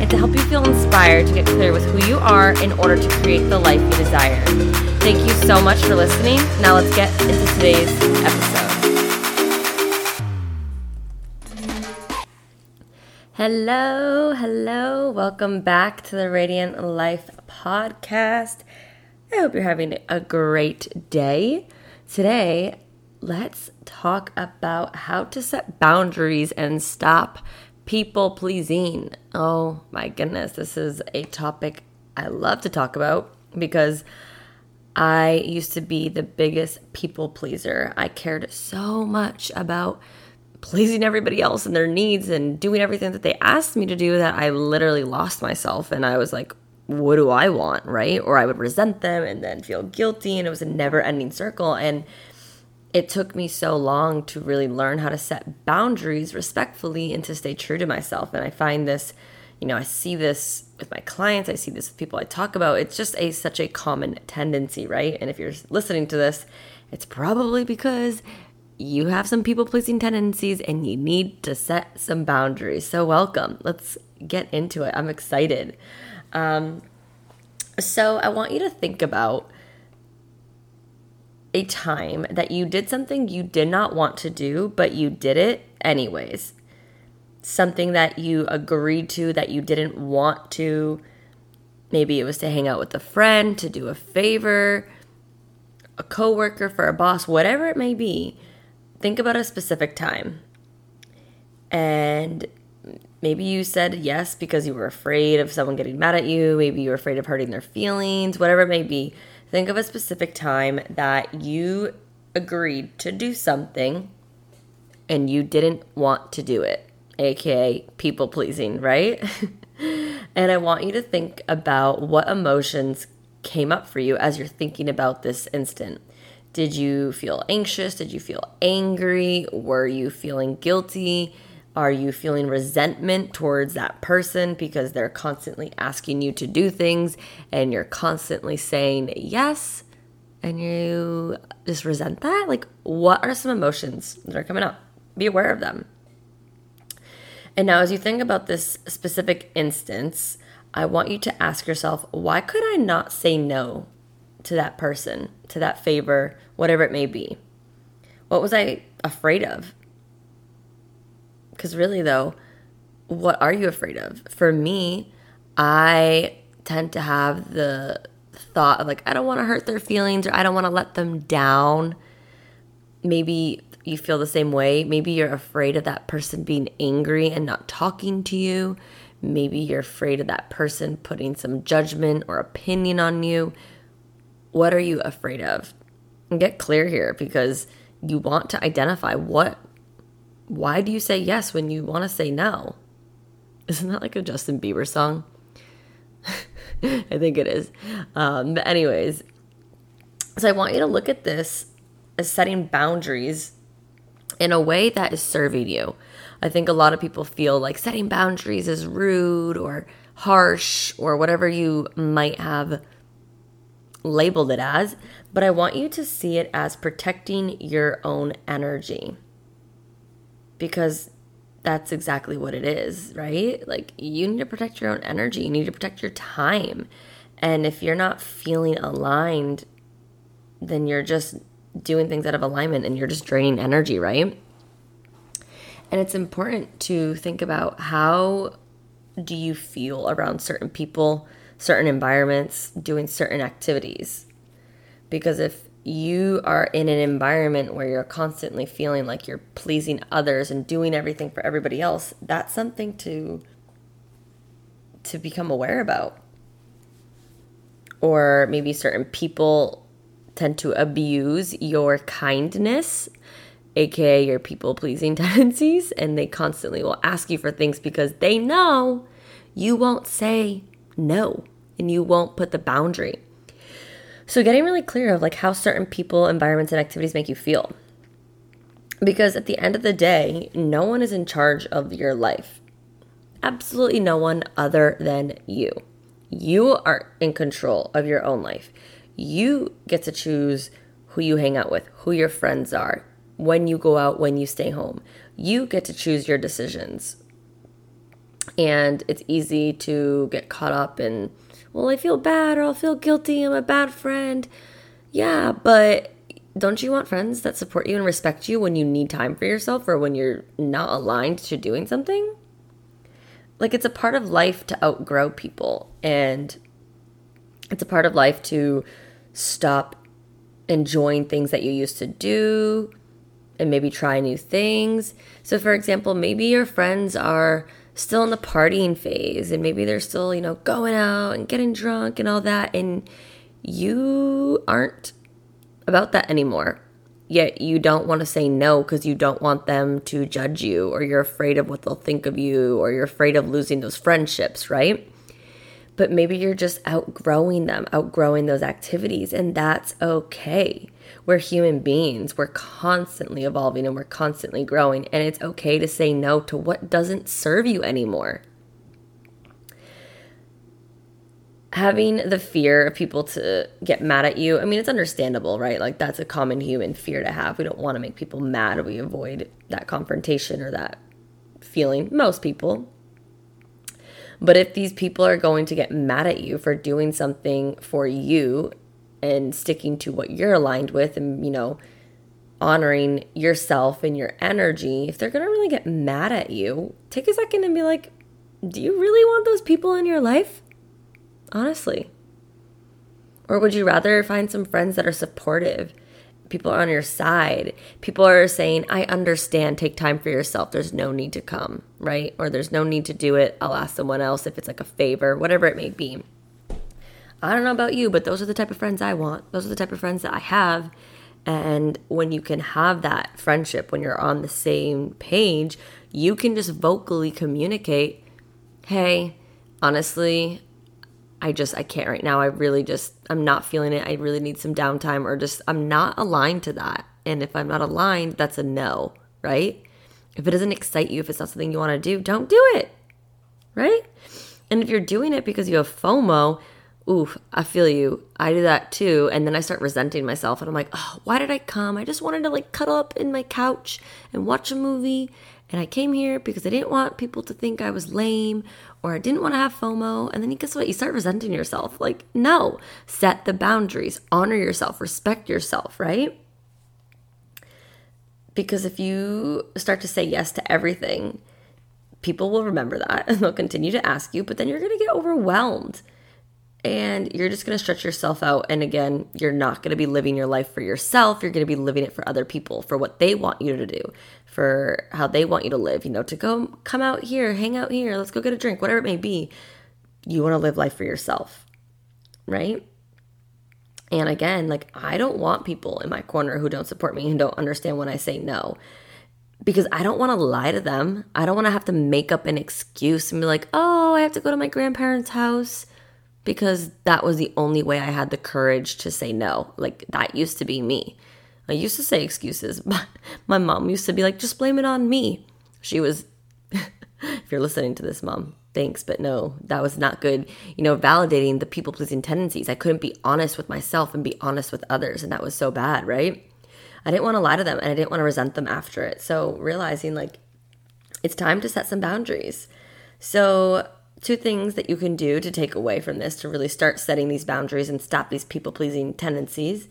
and to help you feel inspired to get clear with who you are in order to create the life you desire. Thank you so much for listening. Now let's get into today's episode. Hello, hello. Welcome back to the Radiant Life podcast. I hope you're having a great day. Today, let's talk about how to set boundaries and stop people pleasing. Oh my goodness, this is a topic I love to talk about because I used to be the biggest people pleaser. I cared so much about pleasing everybody else and their needs and doing everything that they asked me to do that I literally lost myself and I was like, what do I want, right? Or I would resent them and then feel guilty and it was a never ending circle. And it took me so long to really learn how to set boundaries respectfully and to stay true to myself. And I find this, you know, I see this with my clients, I see this with people I talk about. It's just a such a common tendency, right? And if you're listening to this, it's probably because you have some people pleasing tendencies and you need to set some boundaries. So, welcome. Let's get into it. I'm excited. Um, so, I want you to think about a time that you did something you did not want to do, but you did it anyways. Something that you agreed to that you didn't want to. Maybe it was to hang out with a friend, to do a favor, a coworker, for a boss, whatever it may be. Think about a specific time. And maybe you said yes because you were afraid of someone getting mad at you. Maybe you were afraid of hurting their feelings, whatever it may be Think of a specific time that you agreed to do something and you didn't want to do it, aka people pleasing, right? and I want you to think about what emotions came up for you as you're thinking about this instant. Did you feel anxious? Did you feel angry? Were you feeling guilty? Are you feeling resentment towards that person because they're constantly asking you to do things and you're constantly saying yes and you just resent that? Like, what are some emotions that are coming up? Be aware of them. And now, as you think about this specific instance, I want you to ask yourself why could I not say no to that person, to that favor, whatever it may be? What was I afraid of? Because really, though, what are you afraid of? For me, I tend to have the thought of like, I don't want to hurt their feelings or I don't want to let them down. Maybe you feel the same way. Maybe you're afraid of that person being angry and not talking to you. Maybe you're afraid of that person putting some judgment or opinion on you. What are you afraid of? And get clear here because you want to identify what why do you say yes when you want to say no? Isn't that like a Justin Bieber song? I think it is. Um, but, anyways, so I want you to look at this as setting boundaries in a way that is serving you. I think a lot of people feel like setting boundaries is rude or harsh or whatever you might have labeled it as, but I want you to see it as protecting your own energy because that's exactly what it is, right? Like you need to protect your own energy, you need to protect your time. And if you're not feeling aligned, then you're just doing things out of alignment and you're just draining energy, right? And it's important to think about how do you feel around certain people, certain environments, doing certain activities. Because if you are in an environment where you're constantly feeling like you're pleasing others and doing everything for everybody else, that's something to to become aware about. Or maybe certain people tend to abuse your kindness, aka your people pleasing tendencies, and they constantly will ask you for things because they know you won't say no and you won't put the boundary. So getting really clear of like how certain people, environments, and activities make you feel. Because at the end of the day, no one is in charge of your life. Absolutely no one other than you. You are in control of your own life. You get to choose who you hang out with, who your friends are, when you go out, when you stay home. You get to choose your decisions. And it's easy to get caught up in, well, I feel bad or I'll feel guilty. I'm a bad friend. Yeah, but don't you want friends that support you and respect you when you need time for yourself or when you're not aligned to doing something? Like, it's a part of life to outgrow people, and it's a part of life to stop enjoying things that you used to do and maybe try new things. So, for example, maybe your friends are still in the partying phase and maybe they're still, you know, going out and getting drunk and all that, and you aren't about that anymore. Yet you don't want to say no because you don't want them to judge you or you're afraid of what they'll think of you or you're afraid of losing those friendships, right? But maybe you're just outgrowing them, outgrowing those activities, and that's okay. We're human beings. We're constantly evolving and we're constantly growing, and it's okay to say no to what doesn't serve you anymore. having the fear of people to get mad at you, I mean, it's understandable, right? Like, that's a common human fear to have. We don't want to make people mad. We avoid that confrontation or that feeling, most people. But if these people are going to get mad at you for doing something for you and sticking to what you're aligned with and, you know, honoring yourself and your energy, if they're going to really get mad at you, take a second and be like, do you really want those people in your life? honestly? Or would you rather find some friends that are supportive? People are on your side. People are saying, I understand, take time for yourself. There's no need to come, right? Or there's no need to do it. I'll ask someone else if it's like a favor, whatever it may be. I don't know about you, but those are the type of friends I want. Those are the type of friends that I have. And when you can have that friendship, when you're on the same page, you can just vocally communicate, hey, honestly, I just I can't right now. I really just I'm not feeling it. I really need some downtime or just I'm not aligned to that. And if I'm not aligned, that's a no, right? If it doesn't excite you, if it's not something you want to do, don't do it. Right? And if you're doing it because you have FOMO, oof, I feel you. I do that too. And then I start resenting myself and I'm like, oh, why did I come? I just wanted to like cuddle up in my couch and watch a movie. And I came here because I didn't want people to think I was lame or I didn't want to have FOMO. And then you guess what? You start resenting yourself. Like, no, set the boundaries, honor yourself, respect yourself, right? Because if you start to say yes to everything, people will remember that and they'll continue to ask you, but then you're going to get overwhelmed and you're just going to stretch yourself out. And again, you're not going to be living your life for yourself. You're going to be living it for other people, for what they want you to do, for how they want you to live, you know, to go come out here, hang out here, let's go get a drink, whatever it may be. You want to live life for yourself, right? And again, like, I don't want people in my corner who don't support me and don't understand when I say no because I don't want to lie to them. I don't want to have to make up an excuse and be like, oh, I have to go to my grandparents' house because that was the only way I had the courage to say no. Like that used to be me. I used to say excuses. But my mom used to be like, just blame it on me. She was, if you're listening to this, mom, thanks, but no, that was not good. You know, validating the people pleasing tendencies. I couldn't be honest with myself and be honest with others. And that was so bad, right? I didn't want to lie to them and I didn't want to resent them after it. So realizing like it's time to set some boundaries. So two things that you can do to take away from this to really start setting these boundaries and stop these people pleasing tendencies.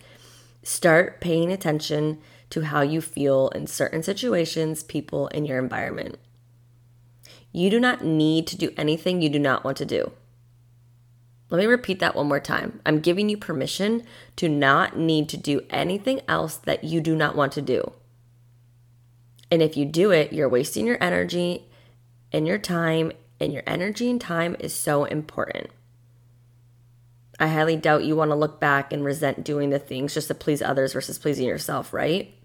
Start paying attention to how you feel in certain situations, people, and your environment. You do not need to do anything you do not want to do. Let me repeat that one more time. I'm giving you permission to not need to do anything else that you do not want to do. And if you do it, you're wasting your energy and your time and your energy and time is so important. I highly doubt you want to look back and resent doing the things just to please others versus pleasing yourself, right?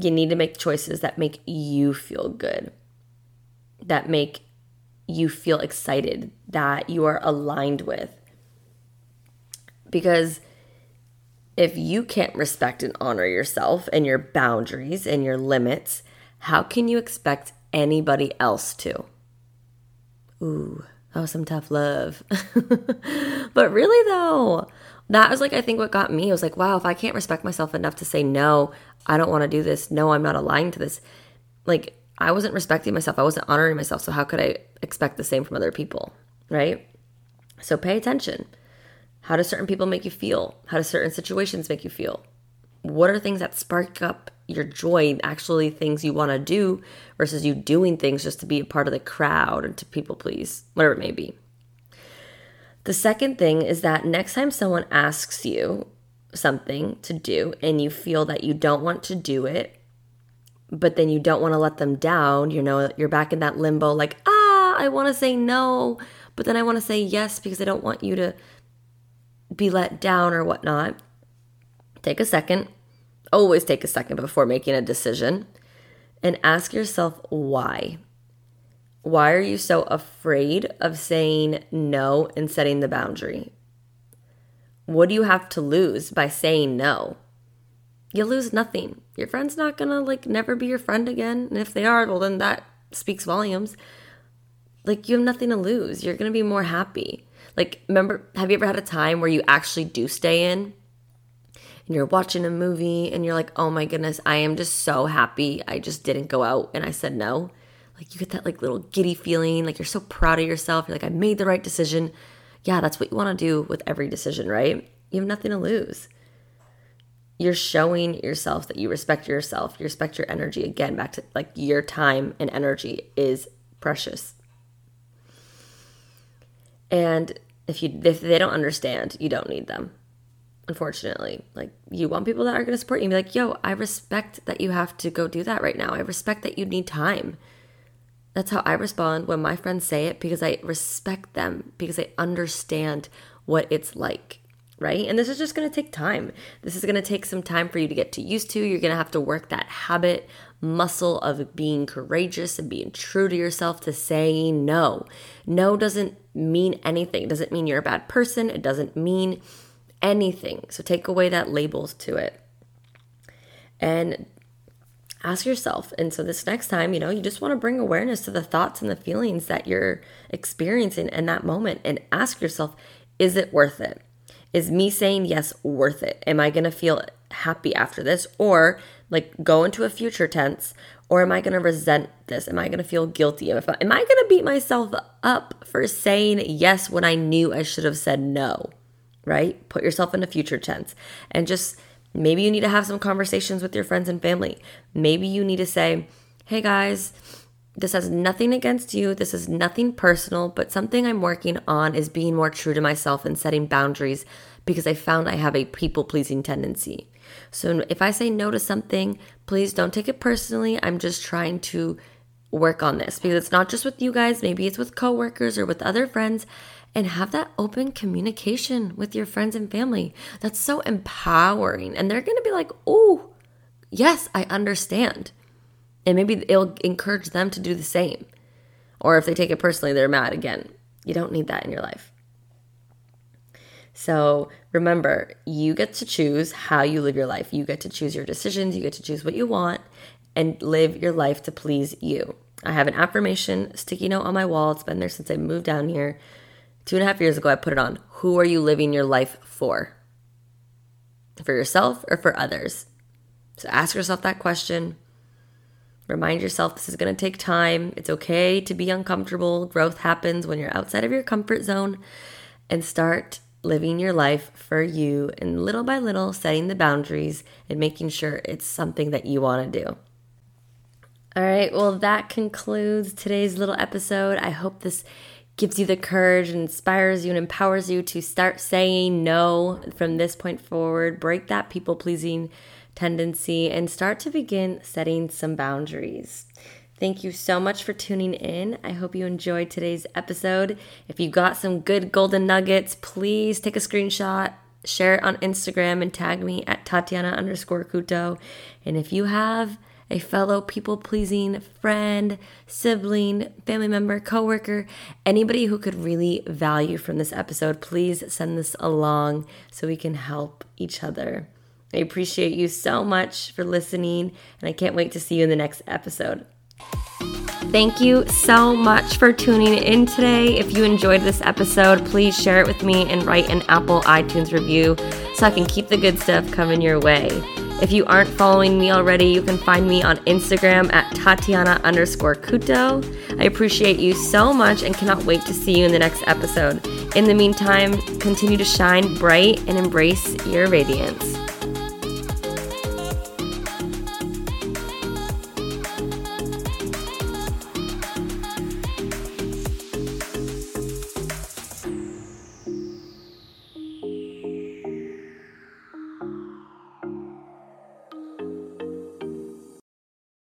You need to make choices that make you feel good, that make you feel excited, that you are aligned with. Because if you can't respect and honor yourself and your boundaries and your limits, how can you expect anybody else to? Ooh, that was some tough love. but really, though, that was like, I think what got me. I was like, wow, if I can't respect myself enough to say, no, I don't want to do this. No, I'm not aligned to this. Like, I wasn't respecting myself. I wasn't honoring myself. So, how could I expect the same from other people? Right? So, pay attention. How do certain people make you feel? How do certain situations make you feel? What are things that spark up your joy, actually things you want to do versus you doing things just to be a part of the crowd and to people please, whatever it may be. The second thing is that next time someone asks you something to do and you feel that you don't want to do it, but then you don't want to let them down, you know, you're back in that limbo like, ah, I want to say no, but then I want to say yes because I don't want you to be let down or whatnot. Take a second, always take a second before making a decision and ask yourself why. Why are you so afraid of saying no and setting the boundary? What do you have to lose by saying no? You lose nothing. Your friend's not gonna like never be your friend again. And if they are, well, then that speaks volumes. Like you have nothing to lose. You're gonna be more happy. Like, remember, have you ever had a time where you actually do stay in and you're watching a movie and you're like, oh my goodness, I am just so happy I just didn't go out and I said no? Like, you get that like little giddy feeling, like you're so proud of yourself. You're like, I made the right decision. Yeah, that's what you want to do with every decision, right? You have nothing to lose. You're showing yourself that you respect yourself, you respect your energy. Again, back to like your time and energy is precious. And if you if they don't understand, you don't need them. Unfortunately, like you want people that are going to support you. And be like, yo, I respect that you have to go do that right now. I respect that you need time. That's how I respond when my friends say it because I respect them because I understand what it's like, right? And this is just going to take time. This is going to take some time for you to get to used to. You're going to have to work that habit muscle of being courageous and being true to yourself to saying no. No doesn't mean anything. It doesn't mean you're a bad person. It doesn't mean anything. So take away that labels to it. And ask yourself. And so this next time, you know, you just want to bring awareness to the thoughts and the feelings that you're experiencing in that moment and ask yourself, is it worth it? Is me saying yes worth it? Am I going to feel happy after this? Or like go into a future tense or am I going to resent this? Am I going to feel guilty? Am I, am I going to beat myself up for saying yes when I knew I should have said no? Right? Put yourself in a future tense and just maybe you need to have some conversations with your friends and family. Maybe you need to say, hey guys, this has nothing against you. This is nothing personal, but something I'm working on is being more true to myself and setting boundaries because I found I have a people pleasing tendency. So if I say no to something, please don't take it personally. I'm just trying to work on this because it's not just with you guys, maybe it's with coworkers or with other friends and have that open communication with your friends and family. That's so empowering. And they're going to be like, "Oh, yes, I understand." And maybe it'll encourage them to do the same. Or if they take it personally, they're mad again. You don't need that in your life. So remember, you get to choose how you live your life. You get to choose your decisions, you get to choose what you want, and live your life to please you. I have an affirmation sticky note on my wall. It's been there since I moved down here. Two and a half years ago, I put it on. Who are you living your life for? For yourself or for others? So ask yourself that question. Remind yourself this is going to take time. It's okay to be uncomfortable. Growth happens when you're outside of your comfort zone. And start living your life for you and little by little setting the boundaries and making sure it's something that you want to do. All right, well, that concludes today's little episode. I hope this gives you the courage inspires you and empowers you to start saying no from this point forward, break that people pleasing tendency, and start to begin setting some boundaries. Thank you so much for tuning in. I hope you enjoyed today's episode. If you got some good golden nuggets, please take a screenshot, share it on Instagram, and tag me at Tatiana underscore Couto. And if you have a fellow people pleasing friend, sibling, family member, coworker, anybody who could really value from this episode, please send this along so we can help each other. I appreciate you so much for listening, and I can't wait to see you in the next episode. Thank you so much for tuning in today. If you enjoyed this episode, please share it with me and write an Apple iTunes review so I can keep the good stuff coming your way. If you aren't following me already, you can find me on Instagram at Tatiana underscore Couto. I appreciate you so much and cannot wait to see you in the next episode. In the meantime, continue to shine bright and embrace your radiance.